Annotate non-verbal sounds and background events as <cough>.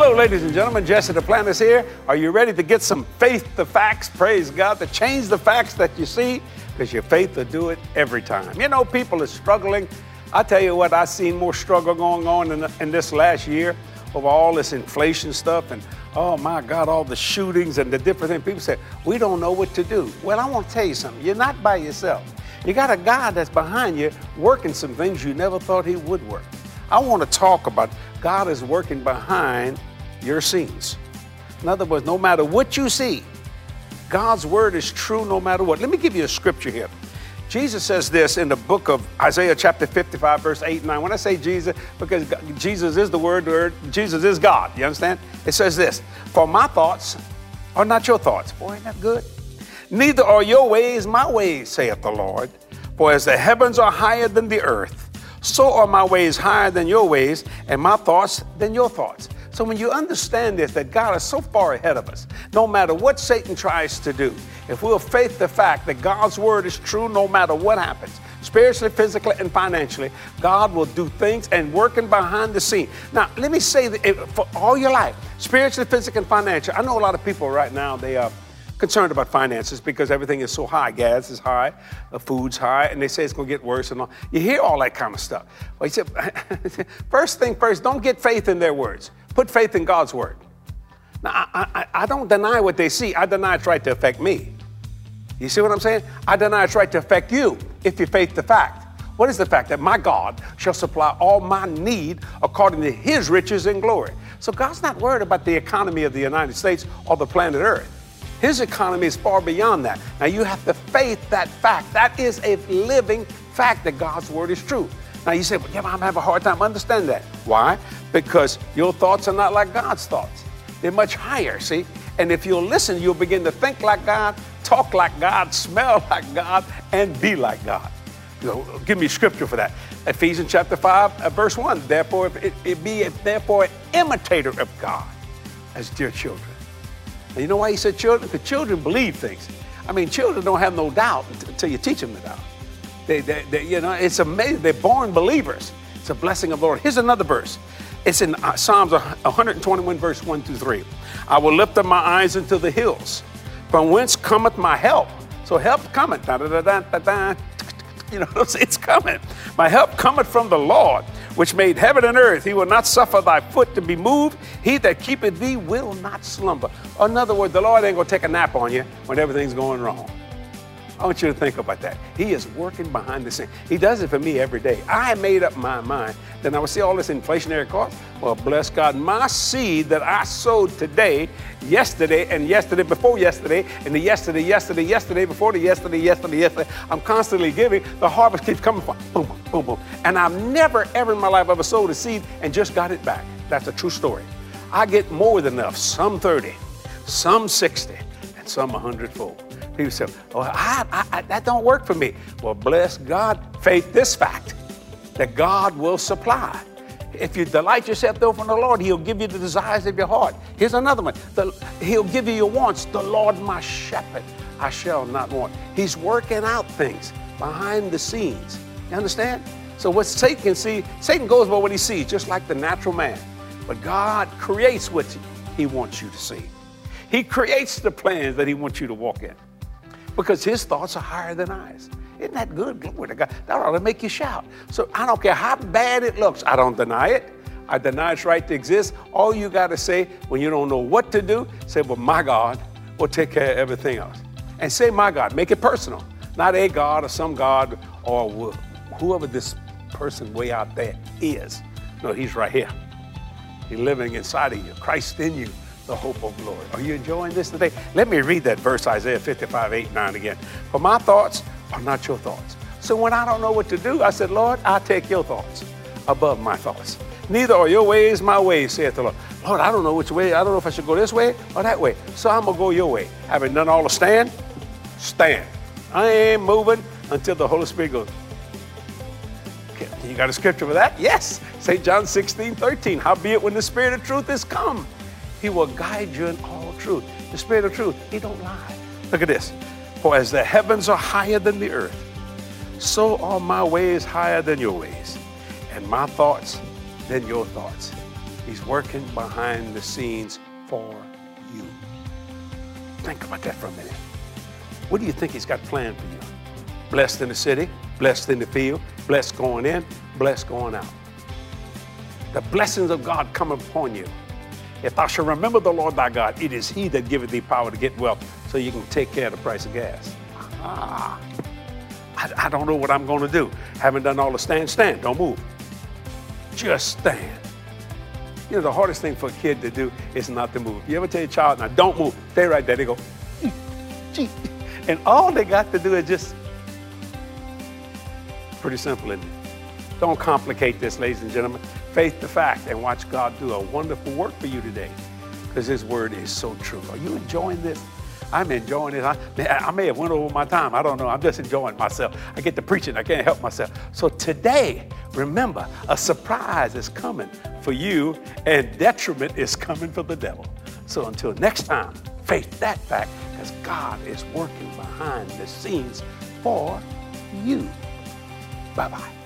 Hello, ladies and gentlemen. Jesse Duplantis here. Are you ready to get some faith to facts? Praise God to change the facts that you see because your faith will do it every time. You know, people are struggling. I tell you what, I've seen more struggle going on in, in this last year over all this inflation stuff and oh my God, all the shootings and the different things. People say, we don't know what to do. Well, I want to tell you something. You're not by yourself. You got a God that's behind you working some things you never thought He would work. I want to talk about God is working behind your scenes. In other words, no matter what you see, God's word is true no matter what. Let me give you a scripture here. Jesus says this in the book of Isaiah, chapter 55, verse 8 and 9. When I say Jesus, because Jesus is the word, word Jesus is God. You understand? It says this For my thoughts are not your thoughts. Boy, ain't that good? Neither are your ways my ways, saith the Lord. For as the heavens are higher than the earth, so are my ways higher than your ways, and my thoughts than your thoughts. So when you understand this, that God is so far ahead of us, no matter what Satan tries to do, if we'll faith the fact that God's word is true no matter what happens, spiritually, physically, and financially, God will do things and working behind the scene. Now, let me say that eh, for all your life, spiritually, physically, and financially, I know a lot of people right now, they are concerned about finances because everything is so high. Gas is high, the food's high, and they say it's going to get worse and all. You hear all that kind of stuff. Well, he said, <laughs> first thing first, don't get faith in their words. Put faith in God's word. Now, I, I, I don't deny what they see. I deny it's right to affect me. You see what I'm saying? I deny it's right to affect you if you faith the fact. What is the fact? That my God shall supply all my need according to his riches and glory. So God's not worried about the economy of the United States or the planet Earth. His economy is far beyond that. Now you have to faith that fact. That is a living fact that God's word is true. Now you say, well, yeah, I'm having a hard time understanding that. Why? Because your thoughts are not like God's thoughts. They're much higher, see? And if you'll listen, you'll begin to think like God, talk like God, <laughs> smell like God, and be like God. You know, give me scripture for that. Ephesians chapter 5, uh, verse 1. Therefore, it, it be therefore an imitator of God as dear children. And you know why he said children? Because children believe things. I mean, children don't have no doubt until you teach them the doubt. They, they, they, you know, it's amazing. They're born believers. It's a blessing of the Lord. Here's another verse. It's in uh, Psalms 121, verse 1 through 3. I will lift up my eyes into the hills. From whence cometh my help? So help cometh. <laughs> You know, <laughs> it's coming. My help cometh from the Lord, which made heaven and earth. He will not suffer thy foot to be moved. He that keepeth thee will not slumber. In other words, the Lord ain't going to take a nap on you when everything's going wrong. I want you to think about that. He is working behind the scenes. He does it for me every day. I made up my mind that I would see all this inflationary cost. Well, bless God, my seed that I sowed today, yesterday, and yesterday before yesterday, and the yesterday, yesterday, yesterday, before the yesterday, yesterday, yesterday, I'm constantly giving. The harvest keeps coming from boom, boom, boom. And I've never, ever in my life ever sowed a seed and just got it back. That's a true story. I get more than enough, some 30, some 60, and some 100 fold. People say, oh, I, I, I, that don't work for me. Well, bless God, faith this fact that God will supply. If you delight yourself though from the Lord, He'll give you the desires of your heart. Here's another one. The, he'll give you your wants. The Lord my shepherd, I shall not want. He's working out things behind the scenes. You understand? So what Satan can see, Satan goes by what he sees, just like the natural man. But God creates what he wants you to see. He creates the plans that he wants you to walk in because his thoughts are higher than ours. Isn't that good? Glory to God. That ought to make you shout. So I don't care how bad it looks. I don't deny it. I deny its right to exist. All you got to say when you don't know what to do, say, well, my God will take care of everything else. And say, my God. Make it personal. Not a God or some God or whoever this person way out there is. No, he's right here. He's living inside of you. Christ in you the hope of glory. Are you enjoying this today? Let me read that verse, Isaiah 55, 8, 9 again. For my thoughts are not your thoughts. So when I don't know what to do, I said, Lord, I take your thoughts above my thoughts. Neither are your ways my ways, saith the Lord. Lord, I don't know which way. I don't know if I should go this way or that way. So I'm going to go your way. Having done all to stand, stand. I ain't moving until the Holy Spirit goes. Okay, you got a scripture for that? Yes. St. John 16, 13. Howbeit when the Spirit of truth is come, he will guide you in all truth. The Spirit of truth, He don't lie. Look at this. For as the heavens are higher than the earth, so are my ways higher than your ways, and my thoughts than your thoughts. He's working behind the scenes for you. Think about that for a minute. What do you think He's got planned for you? Blessed in the city, blessed in the field, blessed going in, blessed going out. The blessings of God come upon you. If thou shalt remember the Lord thy God, it is He that giveth thee power to get wealth so you can take care of the price of gas. Ah, I, I don't know what I'm going to do. Haven't done all the stand, stand, don't move. Just stand. You know, the hardest thing for a kid to do is not to move. You ever tell your child, now don't move, stay right there. They go, <laughs> gee. And all they got to do is just, pretty simple, isn't it? Don't complicate this, ladies and gentlemen. Faith to fact and watch God do a wonderful work for you today because His word is so true. Are you enjoying this? I'm enjoying it. I, I, may have went over my time. I don't know. I'm just enjoying myself. I get to preaching. I can't help myself. So today, remember, a surprise is coming for you and detriment is coming for the devil. So until next time, faith that fact because God is working behind the scenes for you. Bye-bye.